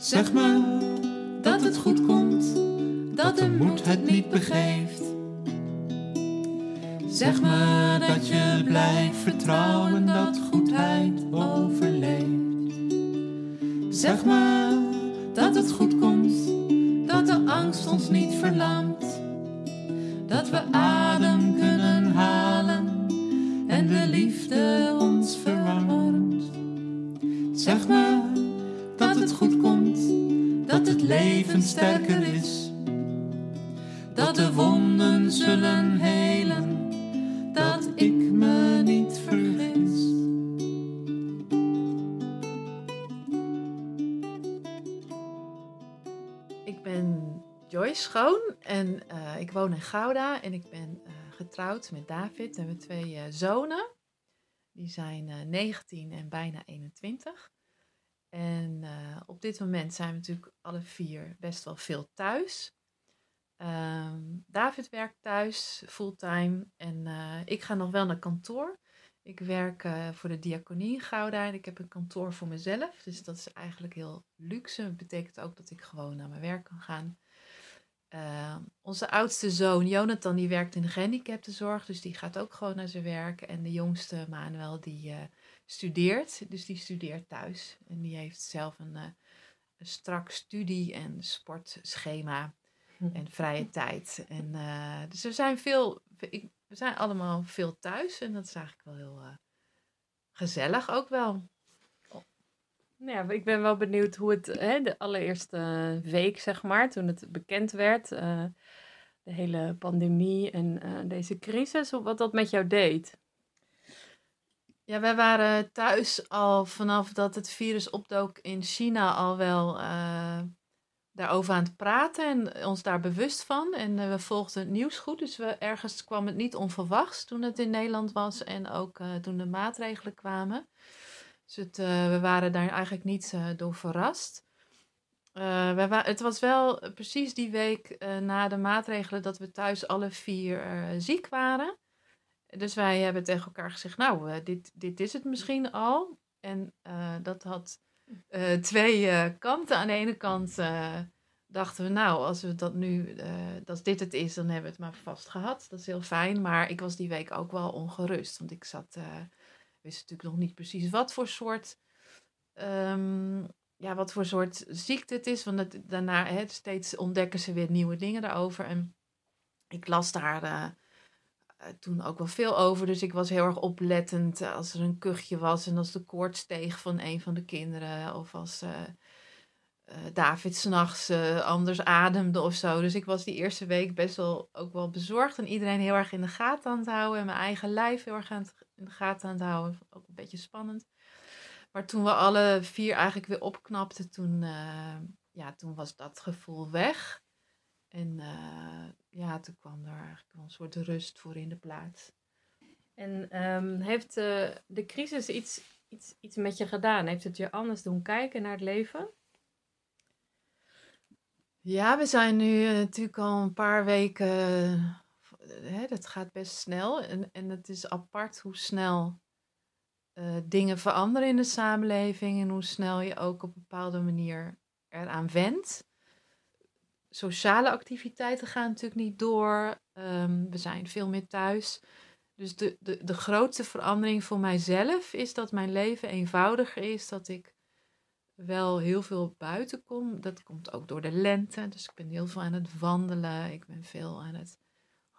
Zeg me dat het goed komt, dat de moed het niet begeeft. Zeg me dat je blijft vertrouwen dat goedheid overleeft. Zeg me dat het goed komt, dat de angst ons niet verlamt. Dat we adem leven sterker is. Dat de wonden zullen helen, dat ik me niet vergis. Ik ben Joyce Schoon en eh, ik woon in Gouda en ik ben eh, getrouwd met David. We hebben twee eh, zonen. Die zijn eh, 19 en bijna 21. En eh, op dit moment zijn we natuurlijk alle vier best wel veel thuis. Ehm, David werkt thuis fulltime en eh, ik ga nog wel naar kantoor. Ik werk eh, voor de diaconie in Gouda en ik heb een kantoor voor mezelf. Dus dat is eigenlijk heel luxe. Dat betekent ook dat ik gewoon naar mijn werk kan gaan. Eh, onze oudste zoon Jonathan die werkt in de gehandicaptenzorg, dus die gaat ook gewoon naar zijn werk. En de jongste Manuel die eh, studeert, dus die studeert thuis. En die heeft zelf een, eh, een strak studie- en sportschema en vrije tijd. En, eh, dus we zijn, veel, ik, we zijn allemaal veel thuis en dat is eigenlijk wel heel gezellig ook wel. Nou ja, ik ben wel benieuwd hoe het hè, de allereerste week, zeg maar, toen het bekend werd, eh, de hele pandemie en eh, deze crisis, wat dat met jou deed. Ja, wij waren thuis al vanaf dat het virus opdook in China al wel eh, daarover aan het praten en ons daar bewust van. En we volgden het nieuws goed, dus we, ergens kwam het niet onverwachts toen het in Nederland was en ook toen de maatregelen kwamen. Dus eh, we waren daar eigenlijk niet eh, door verrast. Eh, wa- het was wel precies die week na de maatregelen dat we thuis alle vier ziek waren. Dus wij hebben tegen elkaar gezegd, nou, dit, dit is het misschien al. En dat had twee kanten. Aan de ene kant dachten we, nou, als we dat nu, als dit het is, dan hebben we het maar vast gehad. Dat is heel fijn. Maar ik was die week ook wel ongerust. Want ik zat, wist natuurlijk nog niet precies wat voor soort, ehm, ja, wat voor soort ziekte het is. Want daarna steeds ontdekken ze weer nieuwe dingen daarover. En ik las daar eh, eh, toen ook wel veel over. Dus ik was heel erg oplettend eh, als er een kuchje was en als de koorts steeg van een van de kinderen. Of als eh, David s'nachts anders ademde of zo. Dus ik was die eerste week best wel ook wel bezorgd. En iedereen heel erg in de gaten aan het houden. En mijn eigen lijf heel erg aan het, in de gaten aan het houden. Ook een beetje spannend. Maar toen we alle vier eigenlijk weer opknapten, toen, eh, ja, toen was dat gevoel weg. En eh, ja, toen kwam er eigenlijk een soort rust voor in de plaats. En ehm, heeft eh, de crisis iets, iets, iets met je gedaan? Heeft het je anders doen kijken naar het leven? Ja, we zijn nu natuurlijk al een paar weken. Eh, hè, dat gaat best snel. En, en het is apart hoe snel eh, dingen veranderen in de samenleving. En hoe snel je ook op een bepaalde manier eraan wendt. Sociale activiteiten gaan natuurlijk niet door. Ehm, we zijn veel meer thuis. Dus de, de, de grootste verandering voor mijzelf is dat mijn leven eenvoudiger is. Dat ik wel heel veel buiten kom. Dat komt ook door de lente. Dus ik ben heel veel aan het wandelen. Ik ben veel aan het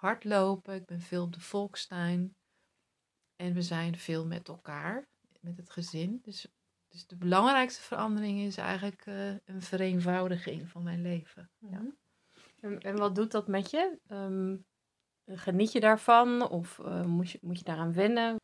hardlopen. Ik ben veel op de volkstuin. En we zijn veel met elkaar, met het gezin. Dus, dus de belangrijkste verandering is eigenlijk eh, een vereenvoudiging van mijn leven. Ja. Mhm. En, en wat doet dat met je? Ehm, geniet je daarvan of eh, moet, je, moet je daaraan wennen?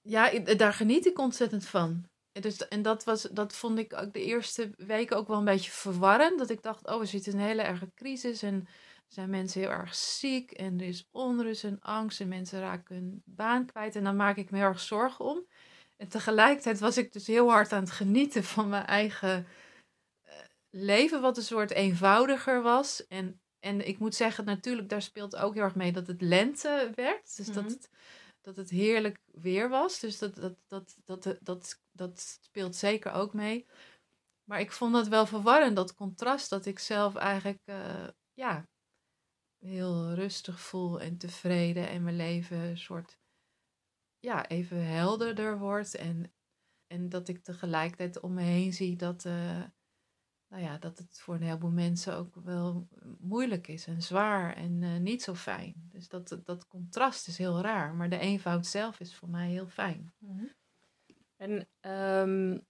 Ja, daar geniet ik ontzettend van. En Dus, en dat, was, dat vond ik ook de eerste weken ook wel een beetje verwarrend. Dat ik dacht, oh, we zitten in een hele erge crisis. En zijn mensen heel erg ziek. En er is onrust en angst. En mensen raken hun baan kwijt. En daar maak ik me heel erg zorgen om. En tegelijkertijd was ik dus heel hard aan het genieten van mijn eigen eh, leven. Wat een soort eenvoudiger was. En, en ik moet zeggen, natuurlijk, daar speelt ook heel erg mee dat het lente werd. Dus dat Mhm. het dat het heerlijk weer was. Dus dat, dat, dat, dat, dat, dat, dat speelt zeker ook mee. maar ik vond dat wel verwarrend, dat contrast, dat ik zelf eigenlijk, uh, ja, heel rustig voel en tevreden en mijn leven een soort, ja, even helderder wordt. En, en dat ik tegelijkertijd om me heen zie dat, uh, nou ja, dat het voor een heleboel mensen ook wel moeilijk is en zwaar en uh, niet zo fijn. Dus dat, dat contrast is heel raar, maar de eenvoud zelf is voor mij heel fijn. Mm En um,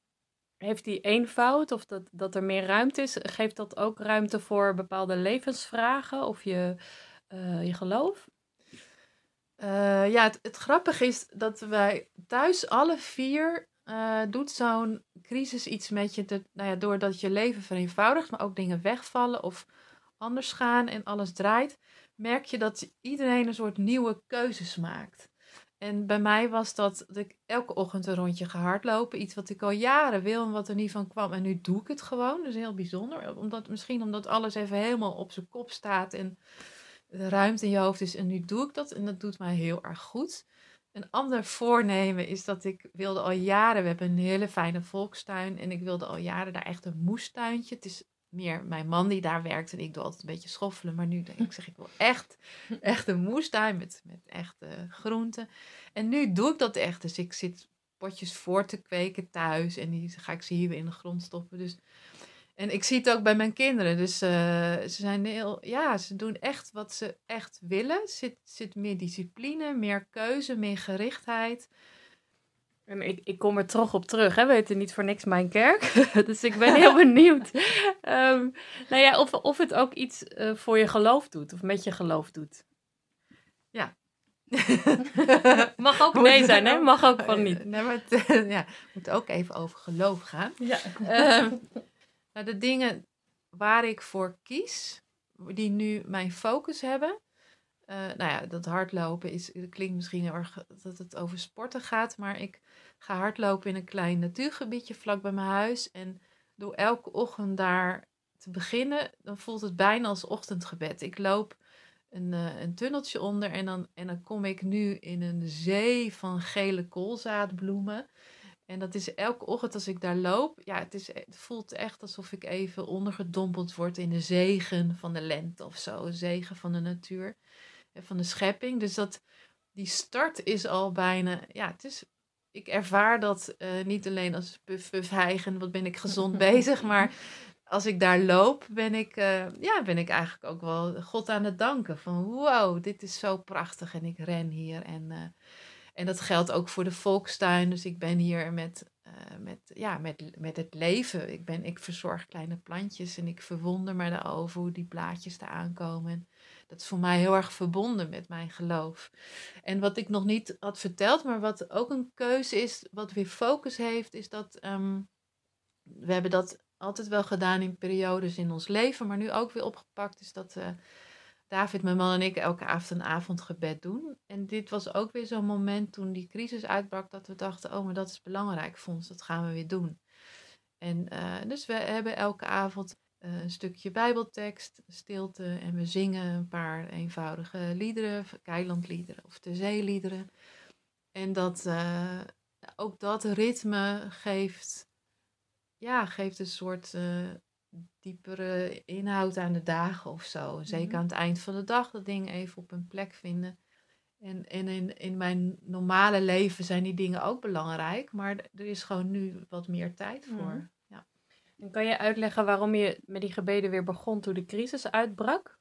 heeft die eenvoud of dat, dat er meer ruimte is, geeft dat ook ruimte voor bepaalde levensvragen of je, uh, je geloof? Uh, ja, het, het, grappige is dat wij thuis alle vier uh, doet zo'n crisis iets met je, te, nou ja, doordat je leven vereenvoudigt, maar ook dingen wegvallen of anders gaan en alles draait, merk je dat iedereen een soort nieuwe keuzes maakt. En bij mij was dat, dat ik elke ochtend een rondje ga hardlopen. Iets wat ik al jaren wil en wat er niet van kwam. En nu doe ik het gewoon. Dus heel bijzonder. Omdat, misschien omdat alles even helemaal op zijn kop staat en de ruimte in je hoofd is. En nu doe ik dat en dat doet mij heel erg goed. Een ander voornemen is dat ik wilde al jaren, we hebben een hele fijne volkstuin. En ik wilde al jaren daar echt een moestuintje. Het is meer mijn man die daar werkt en ik doe altijd een beetje schoffelen. Maar nu denk ik, zeg ik wil echt, echt een moestuin met, met echte groenten. En nu doe ik dat echt. Dus ik zit potjes voor te kweken thuis en die ga ik ze hier weer in de grond stoppen. Dus, en ik zie het ook bij mijn kinderen. Dus uh, ze zijn heel, ja, ze doen echt wat ze echt willen. Zit, zit meer discipline, meer keuze, meer gerichtheid. En ik, ik kom er toch op terug. Hè? We weten niet voor niks mijn kerk. dus ik ben heel benieuwd. Um, nou ja, of, of het ook iets uh, voor je geloof doet. Of met je geloof doet. Ja. Mag ook nee zijn, hè? Mag ook van niet. Nee, maar het ja, moet ook even over geloof gaan. Ja. Um, nou, de dingen waar ik voor kies, die nu mijn focus hebben, uh, nou ja, dat hardlopen is, dat klinkt misschien heel erg dat het over sporten gaat, maar ik ga hardlopen in een klein natuurgebiedje vlak bij mijn huis. En door elke ochtend daar te beginnen, dan voelt het bijna als ochtendgebed. Ik loop een, uh, een tunneltje onder en dan, en dan kom ik nu in een zee van gele koolzaadbloemen. En dat is elke ochtend als ik daar loop. Ja, het, is, het voelt echt alsof ik even ondergedompeld word in de zegen van de lente of zo. Een zegen van de natuur van de schepping. Dus dat, die start is al bijna, ja, het is, ik ervaar dat uh, niet alleen als puff, puff, hijgen, wat ben ik gezond bezig, maar als ik daar loop, ben ik, uh, ja, ben ik eigenlijk ook wel God aan het danken. Van wow, dit is zo prachtig en ik ren hier. En, uh, en dat geldt ook voor de volkstuin. Dus ik ben hier met, met, ja, met, met het leven. Ik, ben, ik verzorg kleine plantjes en ik verwonder me daarover hoe die blaadjes daar aankomen. Dat is voor mij heel erg verbonden met mijn geloof. En wat ik nog niet had verteld, maar wat ook een keuze is, wat weer focus heeft, is dat um, we hebben dat altijd wel gedaan in periodes in ons leven, maar nu ook weer opgepakt is dat uh, David, mijn man en ik elke avond een avondgebed doen. En dit was ook weer zo'n moment toen die crisis uitbrak dat we dachten, oh, maar dat is belangrijk voor ons, dat gaan we weer doen. En uh, dus we hebben elke avond uh, een stukje bijbeltekst, stilte en we zingen een paar eenvoudige liederen, keilandliederen of de zeeliederen. En dat, uh, ook dat ritme geeft, ja, geeft een soort diepere inhoud aan de dagen of zo. Zeker mm-hmm. aan het eind van de dag dat dingen even op een plek vinden. En, en in, in mijn normale leven zijn die dingen ook belangrijk, maar er is gewoon nu wat meer tijd voor. Mm. En kan je uitleggen waarom je met die gebeden weer begon toen de crisis uitbrak?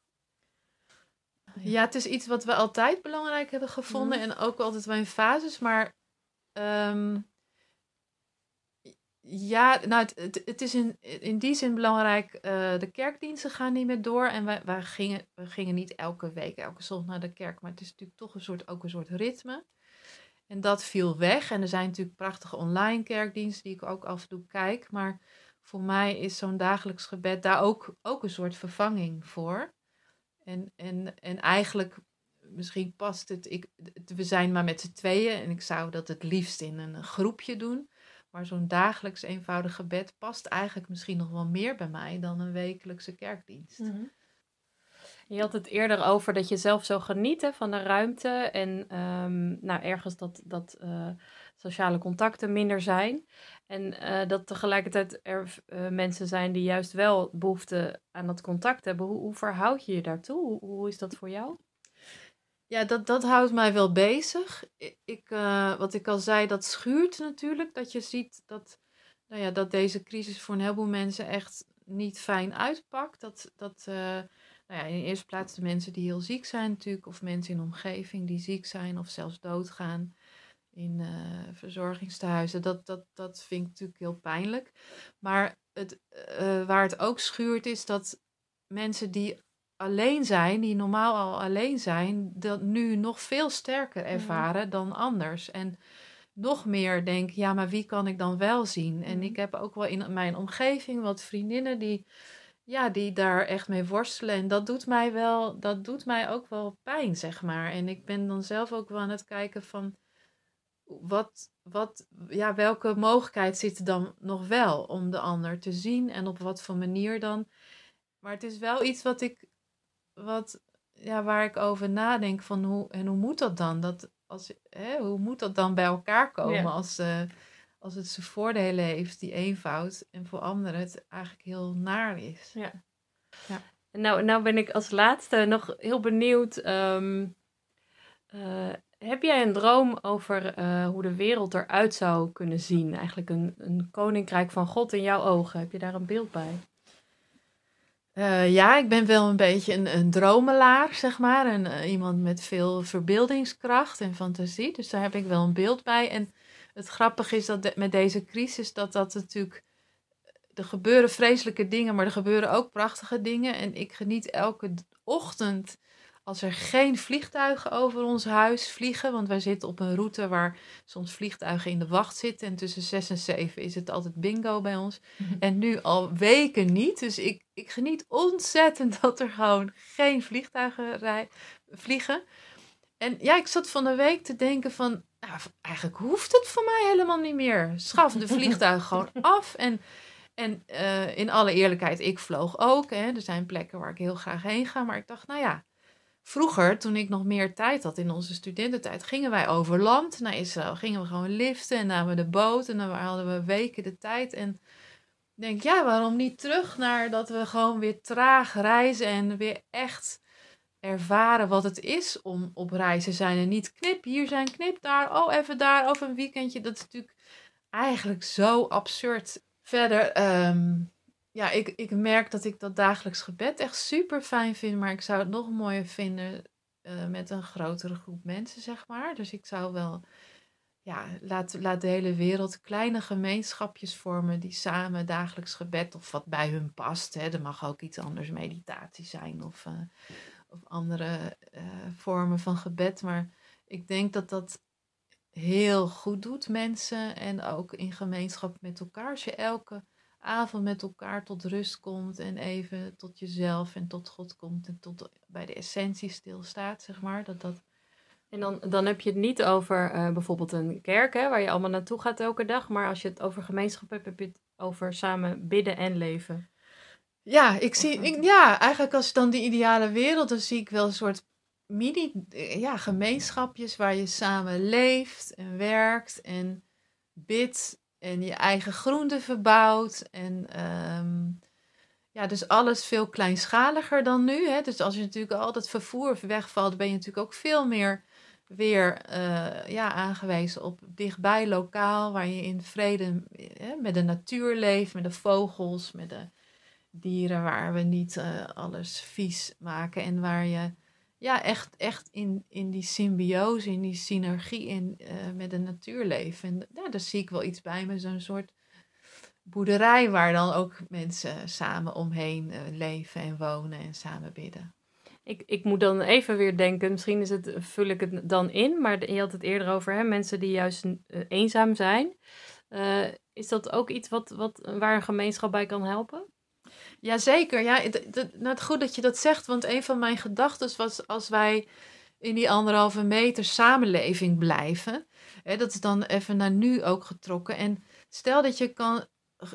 Ja, het is iets wat we altijd belangrijk hebben gevonden mm. en ook altijd wel in fases, maar um, ja, nou, het, het, is in, in die zin belangrijk. Uh, de kerkdiensten gaan niet meer door. En wij, wij gingen, we gingen niet elke week, elke zondag naar de kerk. Maar het is natuurlijk toch een soort, ook een soort ritme. En dat viel weg. En er zijn natuurlijk prachtige online kerkdiensten die ik ook af en toe kijk. Maar voor mij is zo'n dagelijks gebed daar ook, ook een soort vervanging voor. En, en, en eigenlijk, misschien past het, ik, we zijn maar met z'n tweeën en ik zou dat het liefst in een groepje doen. Maar zo'n dagelijks eenvoudig gebed past eigenlijk misschien nog wel meer bij mij dan een wekelijkse kerkdienst. -hmm. Je had het eerder over dat je zelf zo geniet van de ruimte en ehm, nou, ergens dat, dat uh, sociale contacten minder zijn. En uh, dat tegelijkertijd er uh, mensen zijn die juist wel behoefte aan dat contact hebben. Hoe, hoe verhoud je je daartoe? Hoe, is dat voor jou? Ja, dat, dat houdt mij wel bezig. Ik, wat ik al zei, dat schuurt natuurlijk. Dat je ziet dat, nou ja, dat deze crisis voor een heleboel mensen echt niet fijn uitpakt. Dat, dat nou ja, in de eerste plaats de mensen die heel ziek zijn natuurlijk, of mensen in de omgeving die ziek zijn of zelfs doodgaan in uh, verzorgingstehuizen. Dat, dat, dat vind ik natuurlijk heel pijnlijk. Maar het, waar het ook schuurt is dat mensen die alleen zijn, die normaal al alleen zijn, dat nu nog veel sterker ervaren dan anders. En nog meer denk, ja, maar wie kan ik dan wel zien? En ik heb ook wel in mijn omgeving wat vriendinnen die ja, die daar echt mee worstelen. En dat doet mij wel, dat doet mij ook wel pijn, zeg maar. En ik ben dan zelf ook wel aan het kijken van wat, wat, ja, welke mogelijkheid zit er dan nog wel om de ander te zien en op wat voor manier dan. Maar het is wel iets wat ik, wat, ja, waar ik over nadenk van hoe, en hoe moet dat dan? Dat als, hè, hoe moet dat dan bij elkaar komen als, uh, als het zijn voordelen heeft, die eenvoud, en voor anderen het eigenlijk heel naar is. Ja. ja. Nou, nou ben ik als laatste nog heel benieuwd. Ehm, eh, heb jij een droom over uh, hoe de wereld eruit zou kunnen zien? Eigenlijk een, een koninkrijk van God in jouw ogen. Heb je daar een beeld bij? Uh, ja, ik ben wel een beetje een, een dromelaar, zeg maar. En, iemand met veel verbeeldingskracht en fantasie. Dus daar heb ik wel een beeld bij. En het grappige is dat met deze crisis dat dat natuurlijk... Er gebeuren vreselijke dingen, maar er gebeuren ook prachtige dingen. En ik geniet elke ochtend als er geen vliegtuigen over ons huis vliegen. Want wij zitten op een route waar soms vliegtuigen in de wacht zitten. En tussen zes en zeven is het altijd bingo bij ons. Mhm. En nu al weken niet. Dus ik, ik geniet ontzettend dat er gewoon geen vliegtuigen rij, vliegen. En ja, ik zat van de week te denken van nou, eigenlijk hoeft het voor mij helemaal niet meer. Schaf de vliegtuigen gewoon af. En, en uh, in alle eerlijkheid, ik vloog ook. Hè. Er zijn plekken waar ik heel graag heen ga. Maar ik dacht, nou ja, vroeger, toen ik nog meer tijd had in onze studententijd, gingen wij over land naar Israël. Gingen we gewoon liften en namen de boot. En dan hadden we weken de tijd. En ik denk, ja, waarom niet terug naar dat we gewoon weer traag reizen en weer echt ervaren wat het is om op reis te zijn. En niet knip, hier zijn knip, daar, oh even daar, of een weekendje. Dat is natuurlijk eigenlijk zo absurd. Verder, um, ja, ik, ik merk dat ik dat dagelijks gebed echt super fijn vind. Maar ik zou het nog mooier vinden uh, met een grotere groep mensen, zeg maar. Dus ik zou wel, ja, laat, laat de hele wereld kleine gemeenschapjes vormen die samen dagelijks gebed of wat bij hun past. Hè. Er mag ook iets anders meditatie zijn of... Uh, of andere uh, vormen van gebed. Maar ik denk dat dat heel goed doet mensen en ook in gemeenschap met elkaar. Als je elke avond met elkaar tot rust komt en even tot jezelf en tot God komt en tot bij de essentie stilstaat, zeg maar. Dat dat... En dan, dan heb je het niet over uh, bijvoorbeeld een kerk, hè, waar je allemaal naartoe gaat elke dag. Maar als je het over gemeenschap hebt, heb je het over samen bidden en leven. Ja, ik zie, ik, ja, eigenlijk als dan die ideale wereld, dan zie ik wel een soort mini ja, gemeenschapjes waar je samen leeft en werkt en bidt en je eigen groenten verbouwt. En um, ja, dus alles veel kleinschaliger dan nu. Hè? Dus als je natuurlijk al dat vervoer wegvalt, ben je natuurlijk ook veel meer weer uh, ja, aangewezen op dichtbij lokaal, waar je in vrede hè, met de natuur leeft, met de vogels, met de dieren waar we niet uh, alles vies maken en waar je ja, echt, echt in, in die symbiose, in die synergie in, uh, met de natuur leeft. En ja, daar zie ik wel iets bij me, zo'n soort boerderij waar dan ook mensen samen omheen uh, leven en wonen en samen bidden. Ik, ik moet dan even weer denken, misschien is het, vul ik het dan in, maar je had het eerder over hè, mensen die juist eenzaam zijn. is dat ook iets wat, wat, waar een gemeenschap bij kan helpen? Jazeker, ja, het, het, nou, goed dat je dat zegt, want een van mijn gedachten was als wij in die anderhalve meter samenleving blijven, hè, dat is dan even naar nu ook getrokken. En stel dat je kan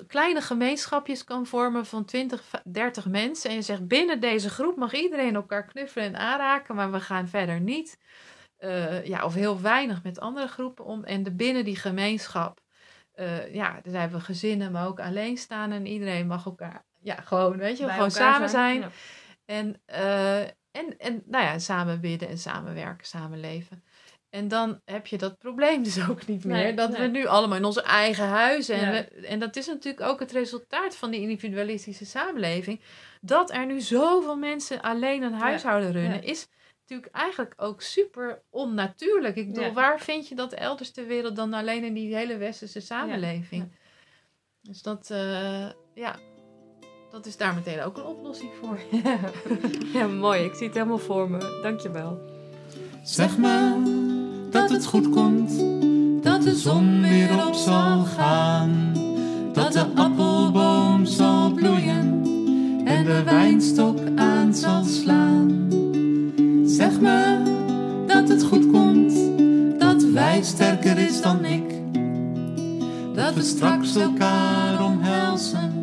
kleine gemeenschapjes kan vormen van 20, 30 mensen. En je zegt binnen deze groep mag iedereen elkaar knuffelen en aanraken, maar we gaan verder niet. eh, ja, of heel weinig met andere groepen om. En de, binnen die gemeenschap, eh, ja, daar hebben we gezinnen, maar ook alleenstaan. En iedereen mag elkaar, ja, gewoon, weet je, Bij gewoon samen zijn. En, eh, en, en nou ja, samen bidden en samenwerken, samenleven. En dan heb je dat probleem dus ook niet meer. Nee, dat we nu allemaal in onze eigen huizen. En, Ja. we- en dat is natuurlijk ook het resultaat van die individualistische samenleving. Dat er nu zoveel mensen alleen een huishouden runnen, ja. is natuurlijk eigenlijk ook super onnatuurlijk. Ik bedoel, waar vind je dat elders ter wereld dan alleen in die hele westerse samenleving? Dus dat, eh, ja, dat is daar meteen ook een oplossing voor. ja, mooi. Ik zie het helemaal voor me. Dankjewel. Zeg me dat het goed komt, dat de zon weer op zal gaan, dat de appelboom zal bloeien en de wijnstok aan zal slaan. Zeg me dat het goed komt, dat wij sterker is dan ik, dat we straks elkaar omhelzen